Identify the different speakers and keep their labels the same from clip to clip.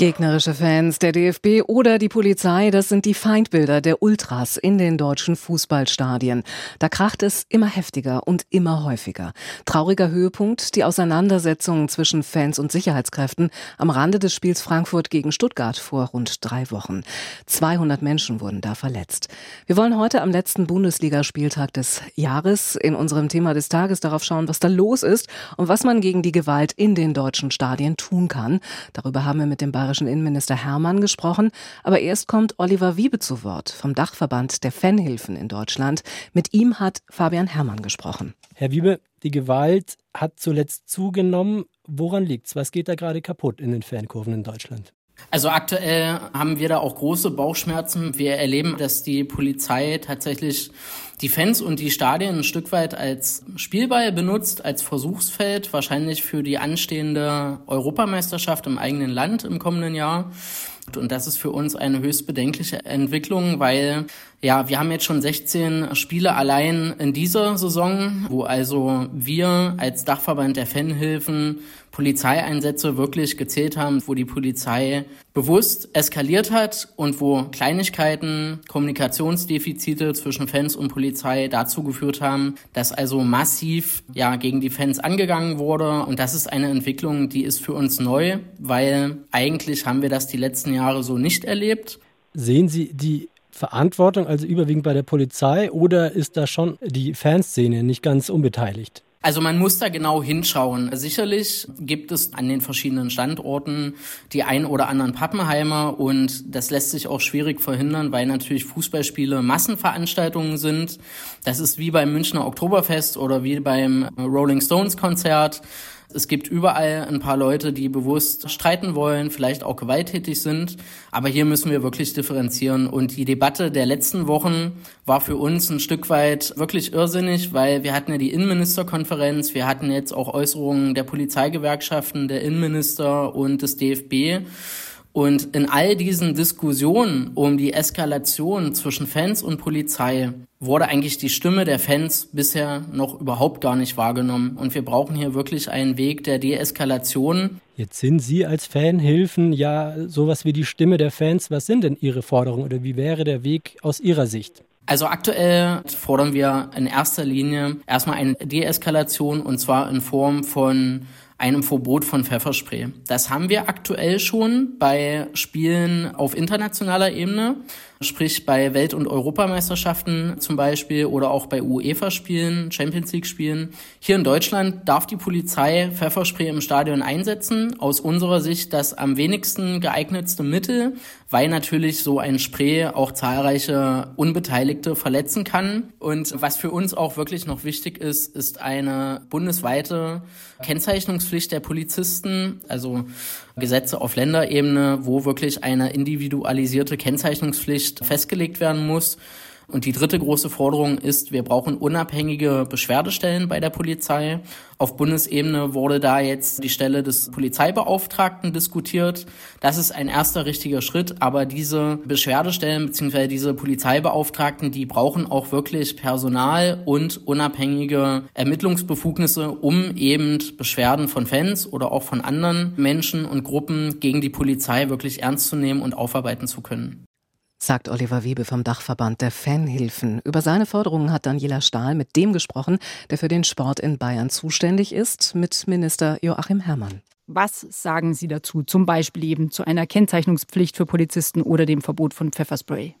Speaker 1: Gegnerische Fans, der DFB oder die Polizei, das sind die Feindbilder der Ultras in den deutschen Fußballstadien. Da kracht es immer heftiger und immer häufiger. Trauriger Höhepunkt, die Auseinandersetzungen zwischen Fans und Sicherheitskräften am Rande des Spiels Frankfurt gegen Stuttgart vor rund drei Wochen. 200 Menschen wurden da verletzt. Wir wollen heute am letzten Bundesligaspieltag des Jahres in unserem Thema des Tages darauf schauen, was da los ist und was man gegen die Gewalt in den deutschen Stadien tun kann. Darüber haben wir mit dem Bayerischen bayerischen Innenminister Hermann gesprochen. Aber erst kommt Oliver Wiebe zu Wort vom Dachverband der Fanhilfen in Deutschland. Mit ihm hat Fabian Hermann gesprochen.
Speaker 2: Herr Wiebe, die Gewalt hat zuletzt zugenommen. Woran liegt's? Was geht da gerade kaputt in den Fankurven in Deutschland?
Speaker 3: Also aktuell haben wir da auch große Bauchschmerzen. Wir erleben, dass die Polizei tatsächlich die Fans und die Stadien ein Stück weit als Spielball benutzt, als Versuchsfeld, wahrscheinlich für die anstehende Europameisterschaft im eigenen Land im kommenden Jahr. Und das ist für uns eine höchst bedenkliche Entwicklung, weil ja, wir haben jetzt schon 16 Spiele allein in dieser Saison, wo also wir als Dachverband der Fanhilfen Polizeieinsätze wirklich gezählt haben, wo die Polizei bewusst eskaliert hat und wo Kleinigkeiten, Kommunikationsdefizite zwischen Fans und Polizei dazu geführt haben, dass also massiv ja gegen die Fans angegangen wurde und das ist eine Entwicklung, die ist für uns neu, weil eigentlich haben wir das die letzten Jahre so nicht erlebt.
Speaker 2: Sehen Sie die Verantwortung also überwiegend bei der Polizei oder ist da schon die Fanszene nicht ganz unbeteiligt?
Speaker 3: Also man muss da genau hinschauen. Sicherlich gibt es an den verschiedenen Standorten die ein oder anderen Pappenheimer und das lässt sich auch schwierig verhindern, weil natürlich Fußballspiele Massenveranstaltungen sind. Das ist wie beim Münchner Oktoberfest oder wie beim Rolling Stones Konzert. Es gibt überall ein paar Leute, die bewusst streiten wollen, vielleicht auch gewalttätig sind. Aber hier müssen wir wirklich differenzieren. Und die Debatte der letzten Wochen war für uns ein Stück weit wirklich irrsinnig, weil wir hatten ja die Innenministerkonferenz, wir hatten jetzt auch Äußerungen der Polizeigewerkschaften, der Innenminister und des DFB. Und in all diesen Diskussionen um die Eskalation zwischen Fans und Polizei wurde eigentlich die Stimme der Fans bisher noch überhaupt gar nicht wahrgenommen. Und wir brauchen hier wirklich einen Weg der Deeskalation.
Speaker 2: Jetzt sind Sie als Fanhilfen ja sowas wie die Stimme der Fans. Was sind denn Ihre Forderungen oder wie wäre der Weg aus Ihrer Sicht?
Speaker 3: Also aktuell fordern wir in erster Linie erstmal eine Deeskalation und zwar in Form von einem Verbot von Pfefferspray. Das haben wir aktuell schon bei Spielen auf internationaler Ebene sprich bei Welt- und Europameisterschaften zum Beispiel oder auch bei UEFA-Spielen, Champions League-Spielen. Hier in Deutschland darf die Polizei Pfefferspray im Stadion einsetzen. Aus unserer Sicht das am wenigsten geeignetste Mittel, weil natürlich so ein Spray auch zahlreiche Unbeteiligte verletzen kann. Und was für uns auch wirklich noch wichtig ist, ist eine bundesweite Kennzeichnungspflicht der Polizisten, also Gesetze auf Länderebene, wo wirklich eine individualisierte Kennzeichnungspflicht festgelegt werden muss. Und die dritte große Forderung ist, wir brauchen unabhängige Beschwerdestellen bei der Polizei. Auf Bundesebene wurde da jetzt die Stelle des Polizeibeauftragten diskutiert. Das ist ein erster richtiger Schritt, aber diese Beschwerdestellen bzw. diese Polizeibeauftragten, die brauchen auch wirklich Personal und unabhängige Ermittlungsbefugnisse, um eben Beschwerden von Fans oder auch von anderen Menschen und Gruppen gegen die Polizei wirklich ernst zu nehmen und aufarbeiten zu können
Speaker 1: sagt Oliver Wiebe vom Dachverband der Fanhilfen. Über seine Forderungen hat Daniela Stahl mit dem gesprochen, der für den Sport in Bayern zuständig ist, mit Minister Joachim Herrmann.
Speaker 4: Was sagen Sie dazu, zum Beispiel eben zu einer Kennzeichnungspflicht für Polizisten oder dem Verbot von Pfefferspray?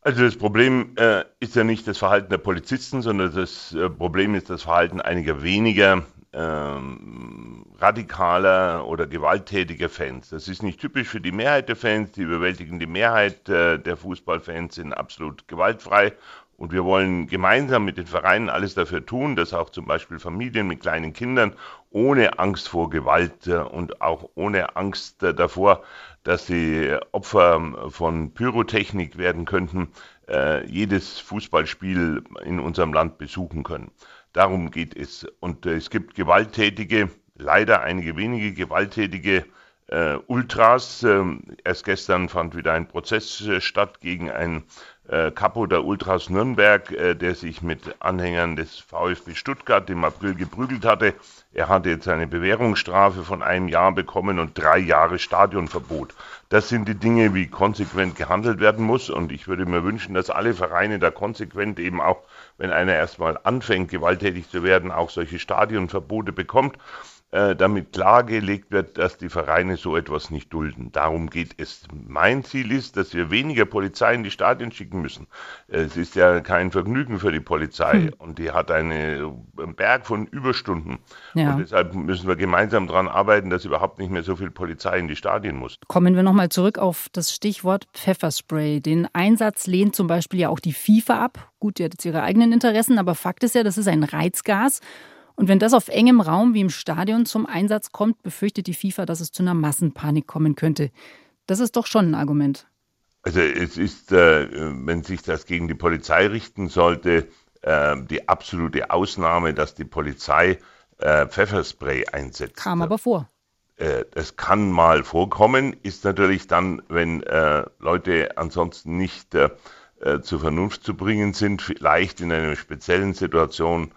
Speaker 5: Also das Problem äh, ist ja nicht das Verhalten der Polizisten, sondern das äh, Problem ist das Verhalten einiger weniger ähm, radikaler oder gewalttätiger Fans. Das ist nicht typisch für die Mehrheit der Fans. Die überwältigende Mehrheit äh, der Fußballfans sind absolut gewaltfrei Und wir wollen gemeinsam mit den Vereinen alles dafür tun, dass auch zum Beispiel Familien mit kleinen Kindern ohne Angst vor Gewalt äh, und auch ohne Angst äh, davor, dass sie Opfer von Pyrotechnik werden könnten, äh, jedes Fußballspiel in unserem Land besuchen können. Darum geht es. Und es gibt gewalttätige, leider einige wenige gewalttätige äh, Ultras. Ähm, erst gestern fand wieder ein Prozess äh, statt gegen einen äh, Capo der Ultras Nürnberg, äh, der sich mit Anhängern des VfB Stuttgart im April geprügelt hatte. Er hatte jetzt eine Bewährungsstrafe von einem Jahr bekommen und drei Jahre Stadionverbot. Das sind die Dinge, wie konsequent gehandelt werden muss. Und ich würde mir wünschen, dass alle Vereine da konsequent eben auch, wenn einer erstmal anfängt, gewalttätig zu werden, auch solche Stadionverbote bekommt. Äh, damit klargelegt wird, dass die Vereine so etwas nicht dulden. Darum geht es. Mein Ziel ist, dass wir weniger Polizei in die Stadien schicken müssen. Es ist ja kein Vergnügen für die Polizei hm. und die hat eine, einen Berg von Überstunden. Ja. Und deshalb müssen wir gemeinsam daran arbeiten, dass überhaupt nicht mehr so viel Polizei in die Stadien muss.
Speaker 4: Kommen wir nochmal zurück auf das Stichwort Pfefferspray. Den Einsatz lehnt zum Beispiel ja auch die FIFA ab. Gut, die hat jetzt ihre eigenen Interessen, aber Fakt ist ja, das ist ein Reizgas. Und wenn das auf engem Raum wie im Stadion zum Einsatz kommt, befürchtet die FIFA, dass es zu einer Massenpanik kommen könnte. Das ist doch schon ein Argument.
Speaker 5: Also es ist, äh, wenn sich das gegen die Polizei richten sollte, äh, die absolute Ausnahme, dass die Polizei äh, Pfefferspray einsetzt.
Speaker 4: Kam aber vor.
Speaker 5: Äh, das kann mal vorkommen, ist natürlich dann, wenn äh, Leute ansonsten nicht äh, zur Vernunft zu bringen sind, vielleicht in einer speziellen Situation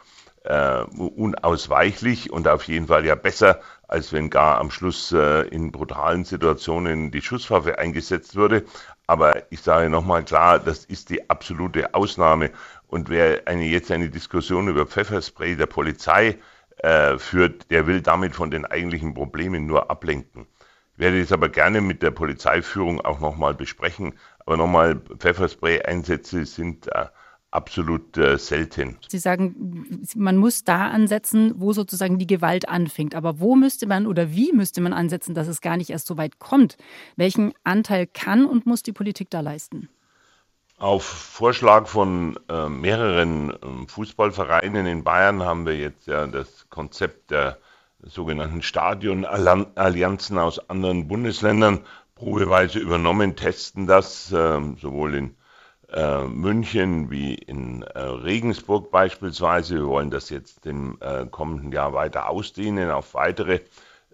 Speaker 5: äh, unausweichlich und auf jeden Fall ja besser, als wenn gar am Schluss äh, in brutalen Situationen die Schusswaffe eingesetzt würde. Aber ich sage nochmal klar, das ist die absolute Ausnahme. Und wer eine, jetzt eine Diskussion über Pfefferspray der Polizei äh, führt, der will damit von den eigentlichen Problemen nur ablenken. Ich werde es aber gerne mit der Polizeiführung auch nochmal besprechen. Aber nochmal, Pfefferspray-Einsätze sind äh, absolut äh, selten.
Speaker 4: Sie sagen, man muss da ansetzen, wo sozusagen die Gewalt anfängt. Aber wo müsste man oder wie müsste man ansetzen, dass es gar nicht erst so weit kommt? Welchen Anteil kann und muss die Politik da leisten?
Speaker 5: Auf Vorschlag von äh, mehreren äh, Fußballvereinen in Bayern haben wir jetzt ja das Konzept der sogenannten Stadionallianzen aus anderen Bundesländern probeweise übernommen, testen das ähm, sowohl in äh, München wie in äh, Regensburg beispielsweise. Wir wollen das jetzt im äh, kommenden Jahr weiter ausdehnen auf weitere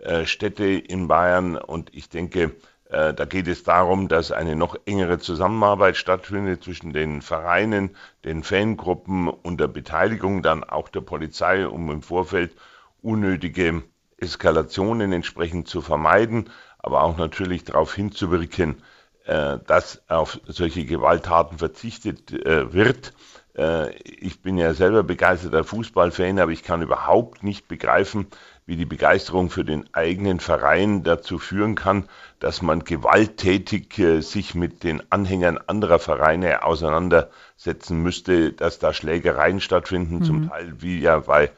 Speaker 5: äh, Städte in Bayern. Und ich denke, äh, da geht es darum, dass eine noch engere Zusammenarbeit stattfindet zwischen den Vereinen, den Fangruppen und der Beteiligung dann auch der Polizei, um im Vorfeld unnötige Eskalationen entsprechend zu vermeiden, aber auch natürlich darauf hinzuwirken, äh, dass auf solche Gewalttaten verzichtet äh, wird. Äh, ich bin ja selber begeisterter Fußballfan, aber ich kann überhaupt nicht begreifen, wie die Begeisterung für den eigenen Verein dazu führen kann, dass man gewalttätig äh, sich mit den Anhängern anderer Vereine auseinandersetzen müsste, dass da Schlägereien stattfinden, mhm. zum Teil wie ja bei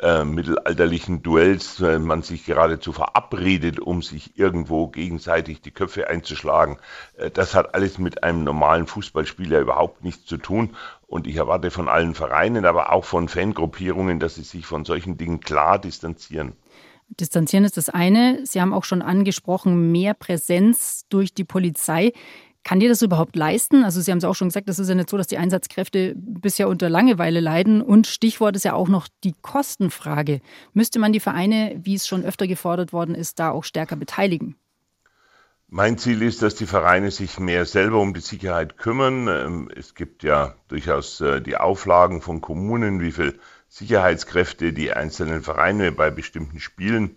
Speaker 5: äh, mittelalterlichen Duells äh, man sich geradezu verabredet, um sich irgendwo gegenseitig die Köpfe einzuschlagen. Äh, das hat alles mit einem normalen Fußballspieler überhaupt nichts zu tun. Und ich erwarte von allen Vereinen, aber auch von Fangruppierungen, dass sie sich von solchen Dingen klar distanzieren.
Speaker 4: Distanzieren ist das eine. Sie haben auch schon angesprochen, mehr Präsenz durch die Polizei. Kann dir das überhaupt leisten? Also Sie haben es auch schon gesagt, es ist ja nicht so, dass die Einsatzkräfte bisher unter Langeweile leiden. Und Stichwort ist ja auch noch die Kostenfrage. Müsste man die Vereine, wie es schon öfter gefordert worden ist, da auch stärker beteiligen?
Speaker 5: Mein Ziel ist, dass die Vereine sich mehr selber um die Sicherheit kümmern. Ähm, es gibt ja durchaus äh, die Auflagen von Kommunen, wie viel Sicherheitskräfte die einzelnen Vereine bei bestimmten Spielen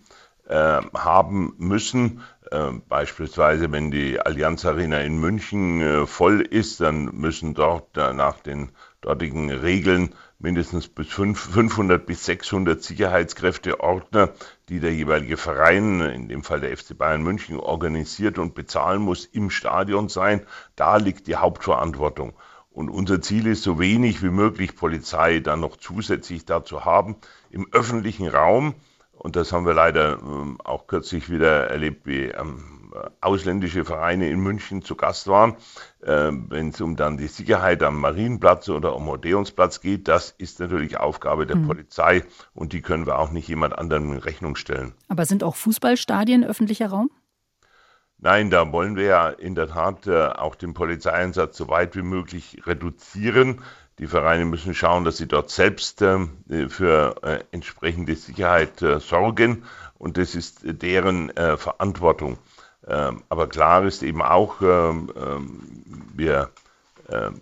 Speaker 5: äh, haben müssen. Äh, beispielsweise, wenn die Allianz Arena in München äh, voll ist, dann müssen dort äh, nach den dortigen Regeln mindestens bis 500 bis 600 Sicherheitskräfte, Ordner, die der jeweilige Verein, in dem Fall der FC Bayern München, organisiert und bezahlen muss, im Stadion sein. Da liegt die Hauptverantwortung. Und unser Ziel ist, so wenig wie möglich Polizei dann noch zusätzlich dazu haben. Im öffentlichen Raum und das haben wir leider ähm, auch kürzlich wieder erlebt, wie am ausländische Vereine in München zu Gast waren, äh, wenn es um dann die Sicherheit am Marienplatz oder am Odeonsplatz geht, das ist natürlich Aufgabe der mhm. Polizei und die können wir auch nicht jemand anderem in Rechnung stellen.
Speaker 4: Aber sind auch Fußballstadien öffentlicher Raum?
Speaker 5: Nein, da wollen wir ja in der Tat äh, auch den Polizeieinsatz so weit wie möglich reduzieren. Die Vereine müssen schauen, dass sie dort selbst äh, für äh, entsprechende Sicherheit äh, sorgen und das ist deren äh, Verantwortung. Ähm, aber klar ist eben auch, ähm, ähm, wir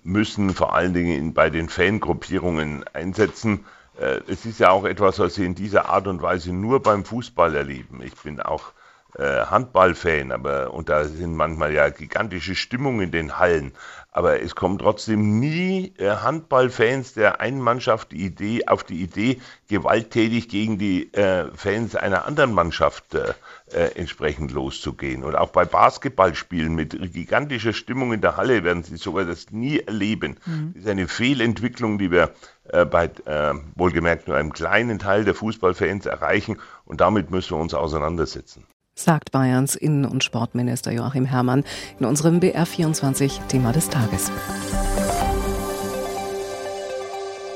Speaker 5: müssen vor allen Dingen in, bei den Fangruppierungen einsetzen. es ist ja auch etwas, was Sie in dieser Art und Weise nur beim Fußball erleben. Ich bin auch äh, Handballfan, aber und da sind manchmal ja gigantische Stimmungen in den Hallen. Aber es kommen trotzdem nie äh, Handballfans der einen Mannschaft die Idee, auf die Idee, gewalttätig gegen die äh, Fans einer anderen Mannschaft äh, äh, entsprechend loszugehen. Und auch bei Basketballspielen mit gigantischer Stimmung in der Halle werden sie sogar das nie erleben. Mhm. Das ist eine Fehlentwicklung, die wir äh, bei äh, wohlgemerkt nur einem kleinen Teil der Fußballfans erreichen. Und damit müssen wir uns auseinandersetzen
Speaker 1: sagt Bayerns Innen- und Sportminister Joachim Herrmann in unserem BR24 Thema des Tages.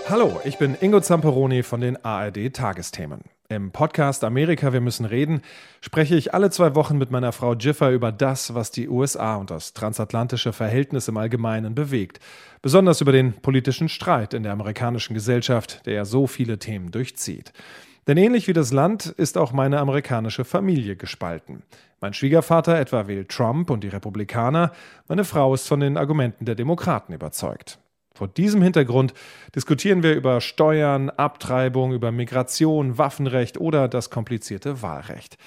Speaker 6: Hallo, ich bin Ingo Zamperoni von den ARD Tagesthemen. Im Podcast Amerika, wir müssen reden, spreche ich alle zwei Wochen mit meiner Frau Jiffer über das, was die USA und das transatlantische Verhältnis im Allgemeinen bewegt. Besonders über den politischen Streit in der amerikanischen Gesellschaft, der ja so viele Themen durchzieht. Denn ähnlich wie das Land ist auch meine amerikanische Familie gespalten. Mein Schwiegervater etwa wählt Trump und die Republikaner, meine Frau ist von den Argumenten der Demokraten überzeugt. Vor diesem Hintergrund diskutieren wir über Steuern, Abtreibung, über Migration, Waffenrecht oder das komplizierte Wahlrecht.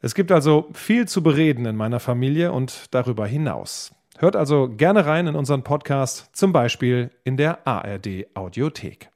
Speaker 6: Es gibt also viel zu bereden in meiner Familie und darüber hinaus. Hört also gerne rein in unseren Podcast, zum Beispiel in der ARD Audiothek.